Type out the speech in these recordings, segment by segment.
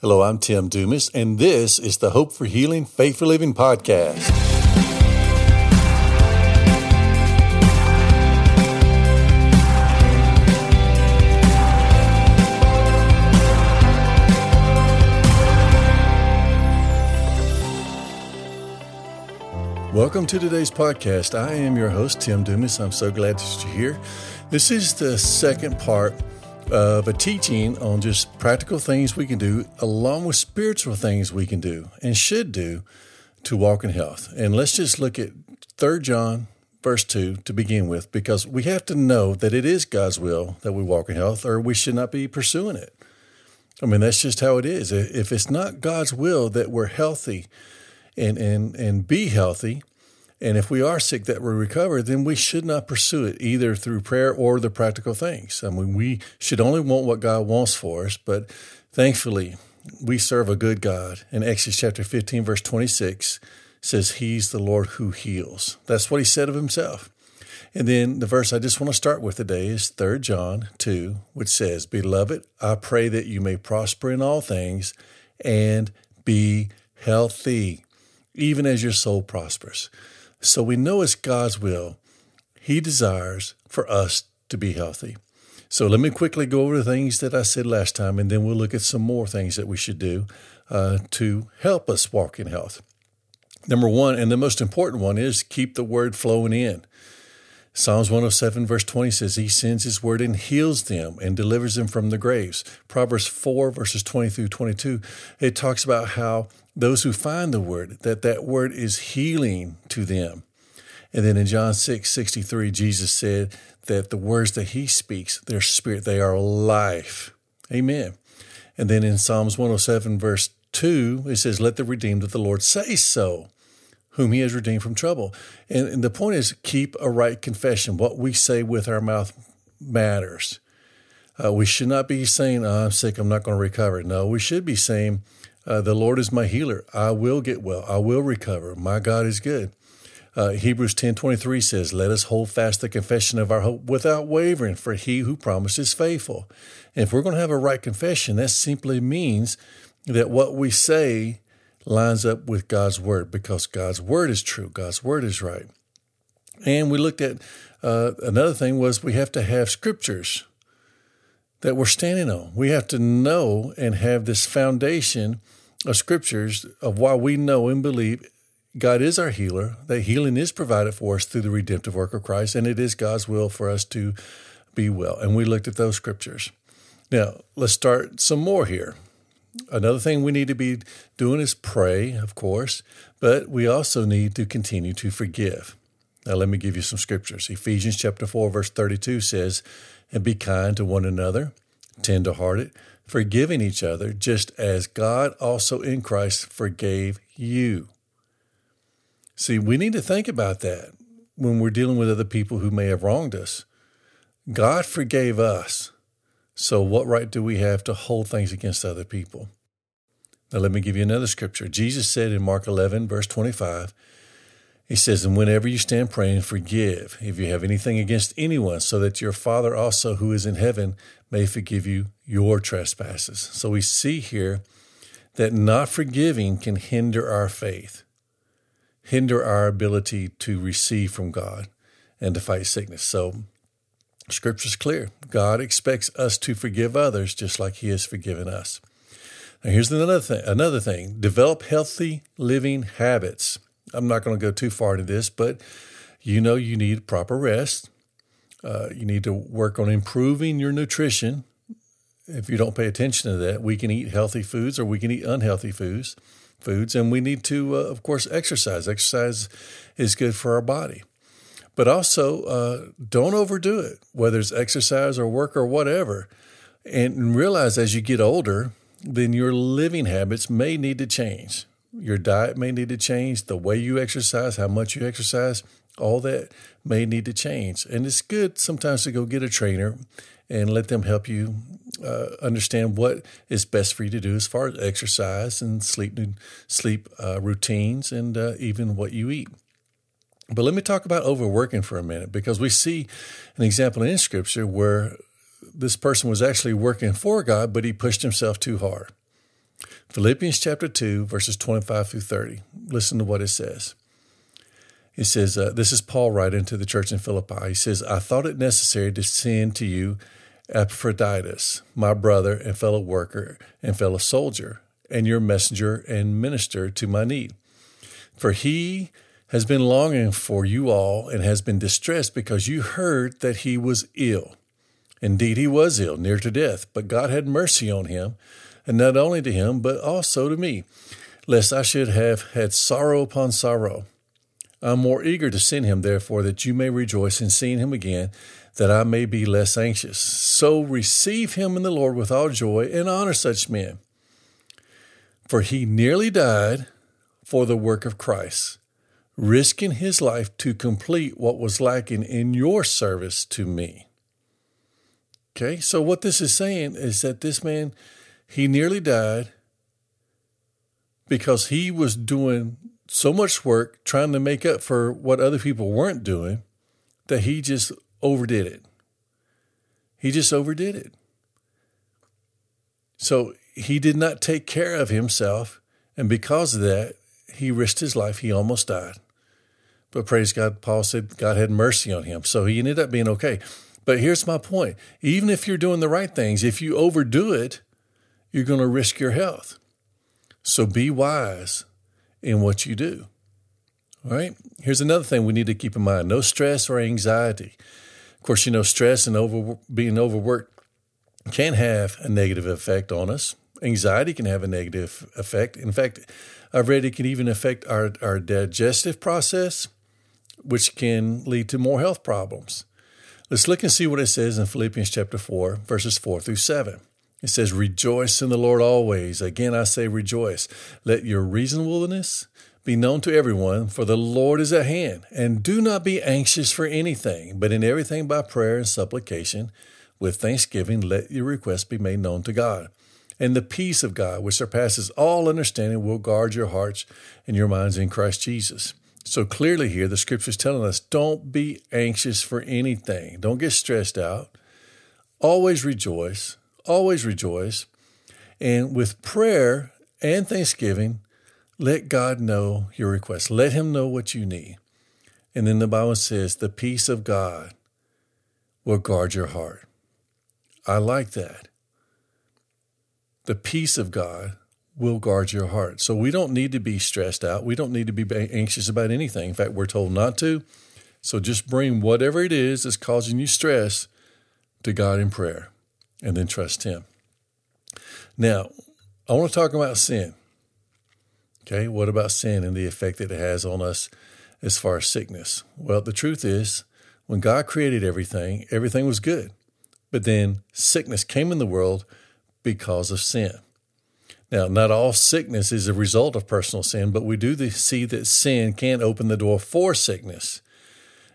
Hello, I'm Tim Dumas, and this is the Hope for Healing Faith for Living podcast. Welcome to today's podcast. I am your host, Tim Dumas. I'm so glad that you're here. This is the second part of a teaching on just practical things we can do, along with spiritual things we can do and should do to walk in health. And let's just look at 3 John verse 2 to begin with, because we have to know that it is God's will that we walk in health, or we should not be pursuing it. I mean, that's just how it is. If it's not God's will that we're healthy and, and, and be healthy, and if we are sick that we recover, then we should not pursue it either through prayer or the practical things. I mean, we should only want what God wants for us, but thankfully, we serve a good God. In Exodus chapter 15, verse 26 says, He's the Lord who heals. That's what He said of Himself. And then the verse I just want to start with today is 3 John 2, which says, Beloved, I pray that you may prosper in all things and be healthy, even as your soul prospers. So we know it's God's will. He desires for us to be healthy. So let me quickly go over the things that I said last time, and then we'll look at some more things that we should do uh, to help us walk in health. Number one, and the most important one, is keep the word flowing in. Psalms 107, verse 20 says, He sends His word and heals them and delivers them from the graves. Proverbs 4, verses 20 through 22, it talks about how those who find the word, that that word is healing to them. And then in John 6, 63, Jesus said that the words that he speaks, their spirit, they are life. Amen. And then in Psalms 107, verse 2, it says, Let the redeemed of the Lord say so, whom he has redeemed from trouble. And, and the point is, keep a right confession. What we say with our mouth matters. Uh, we should not be saying, oh, I'm sick, I'm not going to recover. No, we should be saying, uh, the Lord is my healer. I will get well. I will recover. My God is good. Uh, Hebrews 10:23 says, "Let us hold fast the confession of our hope without wavering, for he who promised is faithful." And if we're going to have a right confession, that simply means that what we say lines up with God's word because God's word is true. God's word is right. And we looked at uh, another thing was we have to have scriptures that we're standing on. We have to know and have this foundation of scriptures of why we know and believe God is our healer, that healing is provided for us through the redemptive work of Christ, and it is God's will for us to be well. And we looked at those scriptures. Now, let's start some more here. Another thing we need to be doing is pray, of course, but we also need to continue to forgive. Now, let me give you some scriptures. Ephesians chapter 4, verse 32 says, And be kind to one another, tenderhearted, forgiving each other, just as God also in Christ forgave you. See, we need to think about that when we're dealing with other people who may have wronged us. God forgave us. So, what right do we have to hold things against other people? Now, let me give you another scripture. Jesus said in Mark 11, verse 25, He says, And whenever you stand praying, forgive if you have anything against anyone, so that your Father also, who is in heaven, may forgive you your trespasses. So, we see here that not forgiving can hinder our faith hinder our ability to receive from God and to fight sickness. So, Scripture's clear. God expects us to forgive others just like He has forgiven us. Now, here's another thing. Another thing: develop healthy living habits. I'm not going to go too far into this, but you know you need proper rest. Uh, you need to work on improving your nutrition. If you don't pay attention to that, we can eat healthy foods or we can eat unhealthy foods foods, and we need to, uh, of course, exercise. Exercise is good for our body. But also, uh, don't overdo it, whether it's exercise or work or whatever. And realize as you get older, then your living habits may need to change. Your diet may need to change, the way you exercise, how much you exercise, all that may need to change. And it's good sometimes to go get a trainer and let them help you uh, understand what is best for you to do as far as exercise and sleep sleep uh, routines and uh, even what you eat. But let me talk about overworking for a minute because we see an example in Scripture where this person was actually working for God, but he pushed himself too hard. Philippians chapter 2, verses 25 through 30. Listen to what it says. It says, uh, This is Paul writing to the church in Philippi. He says, I thought it necessary to send to you Epaphroditus, my brother and fellow worker and fellow soldier, and your messenger and minister to my need. For he has been longing for you all and has been distressed because you heard that he was ill. Indeed, he was ill, near to death, but God had mercy on him, and not only to him, but also to me, lest I should have had sorrow upon sorrow. I'm more eager to send him, therefore, that you may rejoice in seeing him again, that I may be less anxious. So receive him in the Lord with all joy and honor such men. For he nearly died for the work of Christ, risking his life to complete what was lacking in your service to me. Okay, so what this is saying is that this man, he nearly died because he was doing so much work trying to make up for what other people weren't doing that he just overdid it. He just overdid it. So he did not take care of himself. And because of that, he risked his life. He almost died. But praise God, Paul said God had mercy on him. So he ended up being okay. But here's my point even if you're doing the right things, if you overdo it, you're going to risk your health. So be wise in what you do. All right. Here's another thing we need to keep in mind no stress or anxiety. Of course, you know, stress and over, being overworked can have a negative effect on us. Anxiety can have a negative effect. In fact, I've read it can even affect our, our digestive process, which can lead to more health problems. Let's look and see what it says in Philippians chapter 4, verses 4 through 7. It says, Rejoice in the Lord always. Again, I say rejoice. Let your reasonableness be known to everyone, for the Lord is at hand. And do not be anxious for anything, but in everything by prayer and supplication, with thanksgiving, let your requests be made known to God. And the peace of God, which surpasses all understanding, will guard your hearts and your minds in Christ Jesus. So clearly, here, the scripture is telling us don't be anxious for anything, don't get stressed out. Always rejoice, always rejoice. And with prayer and thanksgiving, let God know your request. Let Him know what you need. And then the Bible says, the peace of God will guard your heart. I like that. The peace of God will guard your heart. So we don't need to be stressed out. We don't need to be anxious about anything. In fact, we're told not to. So just bring whatever it is that's causing you stress to God in prayer and then trust Him. Now, I want to talk about sin. Okay, what about sin and the effect that it has on us as far as sickness? Well, the truth is, when God created everything, everything was good. But then sickness came in the world because of sin. Now, not all sickness is a result of personal sin, but we do see that sin can't open the door for sickness.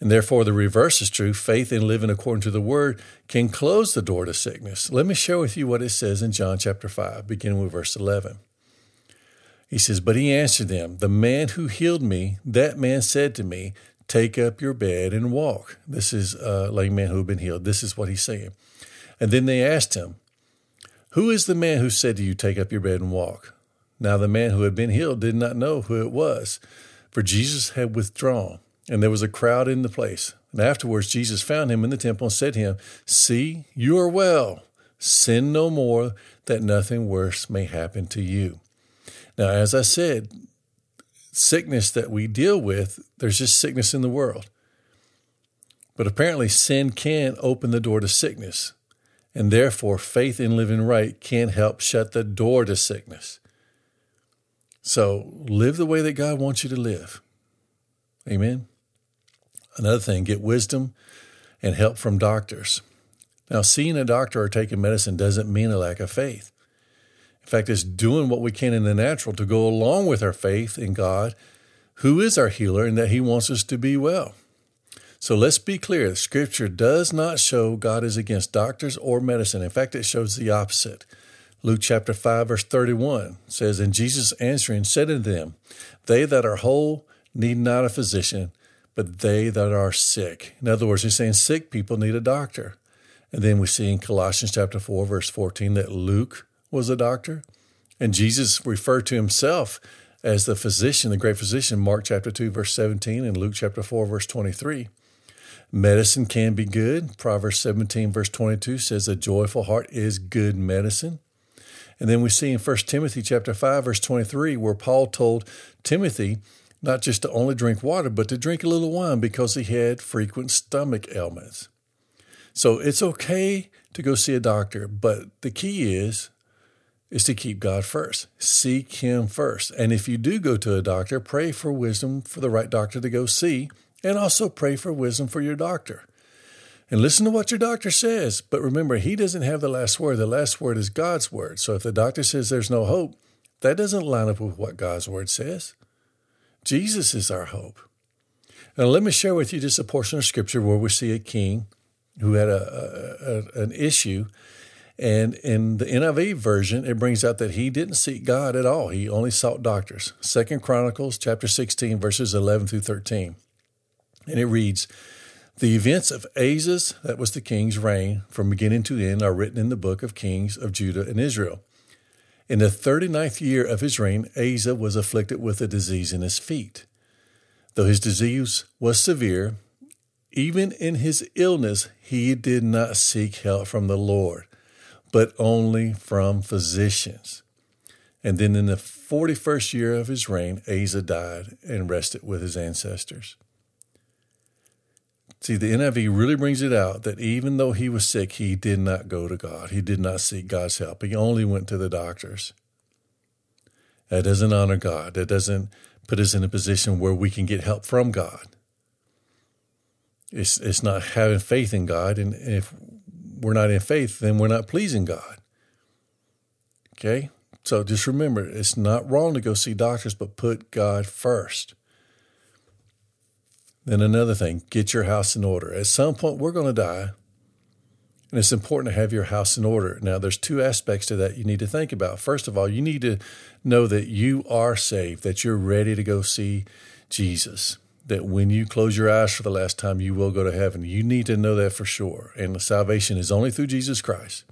And therefore, the reverse is true. Faith in living according to the word can close the door to sickness. Let me share with you what it says in John chapter 5, beginning with verse 11. He says, But he answered them, The man who healed me, that man said to me, Take up your bed and walk. This is a lame man who had been healed. This is what he's saying. And then they asked him, Who is the man who said to you, Take up your bed and walk? Now the man who had been healed did not know who it was, for Jesus had withdrawn, and there was a crowd in the place. And afterwards Jesus found him in the temple and said to him, See, you are well. Sin no more, that nothing worse may happen to you. Now, as I said, sickness that we deal with, there's just sickness in the world. But apparently, sin can open the door to sickness. And therefore, faith in living right can't help shut the door to sickness. So live the way that God wants you to live. Amen. Another thing, get wisdom and help from doctors. Now, seeing a doctor or taking medicine doesn't mean a lack of faith. In fact, it's doing what we can in the natural to go along with our faith in God, who is our healer, and that He wants us to be well. So let's be clear Scripture does not show God is against doctors or medicine. In fact, it shows the opposite. Luke chapter 5, verse 31 says, And Jesus answering said unto them, They that are whole need not a physician, but they that are sick. In other words, he's saying sick people need a doctor. And then we see in Colossians chapter 4, verse 14, that Luke was a doctor. And Jesus referred to himself as the physician, the great physician, Mark chapter 2, verse 17, and Luke chapter 4, verse 23. Medicine can be good. Proverbs 17, verse 22 says, A joyful heart is good medicine. And then we see in 1 Timothy chapter 5, verse 23, where Paul told Timothy not just to only drink water, but to drink a little wine because he had frequent stomach ailments. So it's okay to go see a doctor, but the key is is to keep God first. Seek him first. And if you do go to a doctor, pray for wisdom for the right doctor to go see, and also pray for wisdom for your doctor. And listen to what your doctor says. But remember, he doesn't have the last word. The last word is God's word. So if the doctor says there's no hope, that doesn't line up with what God's word says. Jesus is our hope. Now, let me share with you just a portion of scripture where we see a king who had a, a, a, an issue. And in the NIV version, it brings out that he didn't seek God at all. He only sought doctors. Second Chronicles chapter 16, verses 11 through 13. And it reads, The events of Asa's, that was the king's reign, from beginning to end, are written in the book of kings of Judah and Israel. In the thirty ninth year of his reign, Asa was afflicted with a disease in his feet. Though his disease was severe, even in his illness, he did not seek help from the Lord, but only from physicians. And then in the 41st year of his reign, Asa died and rested with his ancestors. See, the NIV really brings it out that even though he was sick, he did not go to God. He did not seek God's help. He only went to the doctors. That doesn't honor God. That doesn't put us in a position where we can get help from God. It's, it's not having faith in God. And if we're not in faith, then we're not pleasing God. Okay? So just remember, it's not wrong to go see doctors, but put God first. Then another thing, get your house in order. At some point, we're going to die, and it's important to have your house in order. Now, there's two aspects to that you need to think about. First of all, you need to know that you are saved, that you're ready to go see Jesus, that when you close your eyes for the last time, you will go to heaven. You need to know that for sure. And salvation is only through Jesus Christ.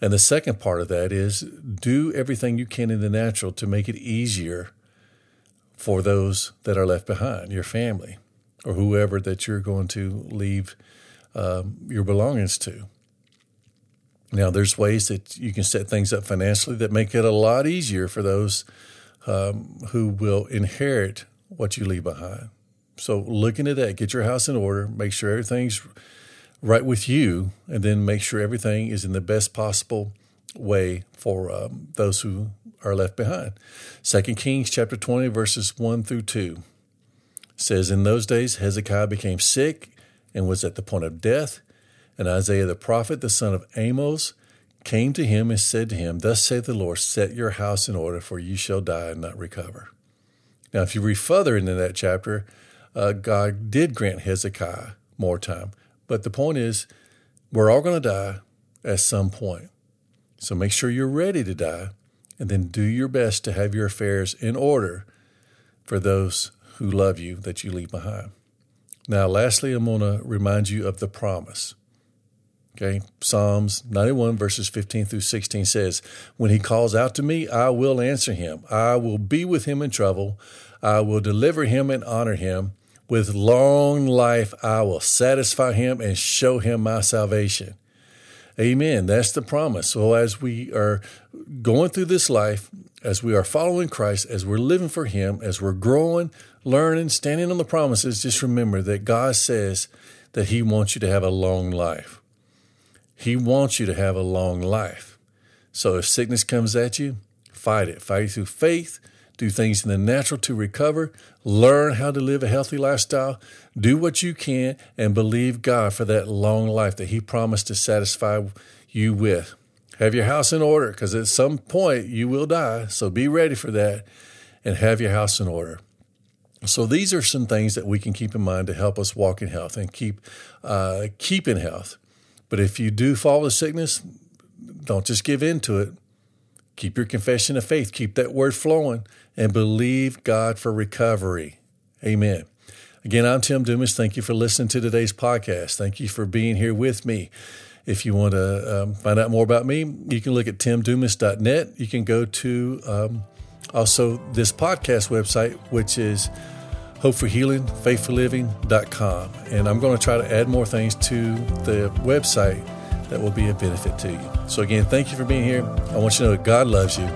And the second part of that is do everything you can in the natural to make it easier for those that are left behind, your family or whoever that you're going to leave um, your belongings to. Now, there's ways that you can set things up financially that make it a lot easier for those um, who will inherit what you leave behind. So, looking at that, get your house in order, make sure everything's right with you, and then make sure everything is in the best possible way for um, those who are left behind. Second Kings chapter 20, verses 1 through 2 says, In those days Hezekiah became sick and was at the point of death. And Isaiah the prophet, the son of Amos, came to him and said to him, Thus saith the Lord, set your house in order, for you shall die and not recover. Now, if you read further into that chapter, uh, God did grant Hezekiah more time. But the point is, we're all going to die at some point. So make sure you're ready to die and then do your best to have your affairs in order for those who love you that you leave behind. Now, lastly, I'm going to remind you of the promise. Okay, Psalms 91, verses 15 through 16 says, When he calls out to me, I will answer him. I will be with him in trouble. I will deliver him and honor him. With long life, I will satisfy him and show him my salvation. Amen. That's the promise. So, as we are going through this life, as we are following Christ, as we're living for Him, as we're growing, learning, standing on the promises, just remember that God says that He wants you to have a long life. He wants you to have a long life. So if sickness comes at you, fight it. Fight it through faith. Do things in the natural to recover. Learn how to live a healthy lifestyle. Do what you can and believe God for that long life that He promised to satisfy you with. Have your house in order because at some point you will die. So be ready for that and have your house in order. So these are some things that we can keep in mind to help us walk in health and keep uh, keep in health. But if you do fall to sickness, don't just give in to it. Keep your confession of faith. Keep that word flowing and believe God for recovery. Amen. Again, I'm Tim Dumas. Thank you for listening to today's podcast. Thank you for being here with me. If you want to um, find out more about me, you can look at timdumas.net. You can go to um, also this podcast website, which is Hope for Healing, faithforliving.com. And I'm going to try to add more things to the website that will be a benefit to you. So, again, thank you for being here. I want you to know that God loves you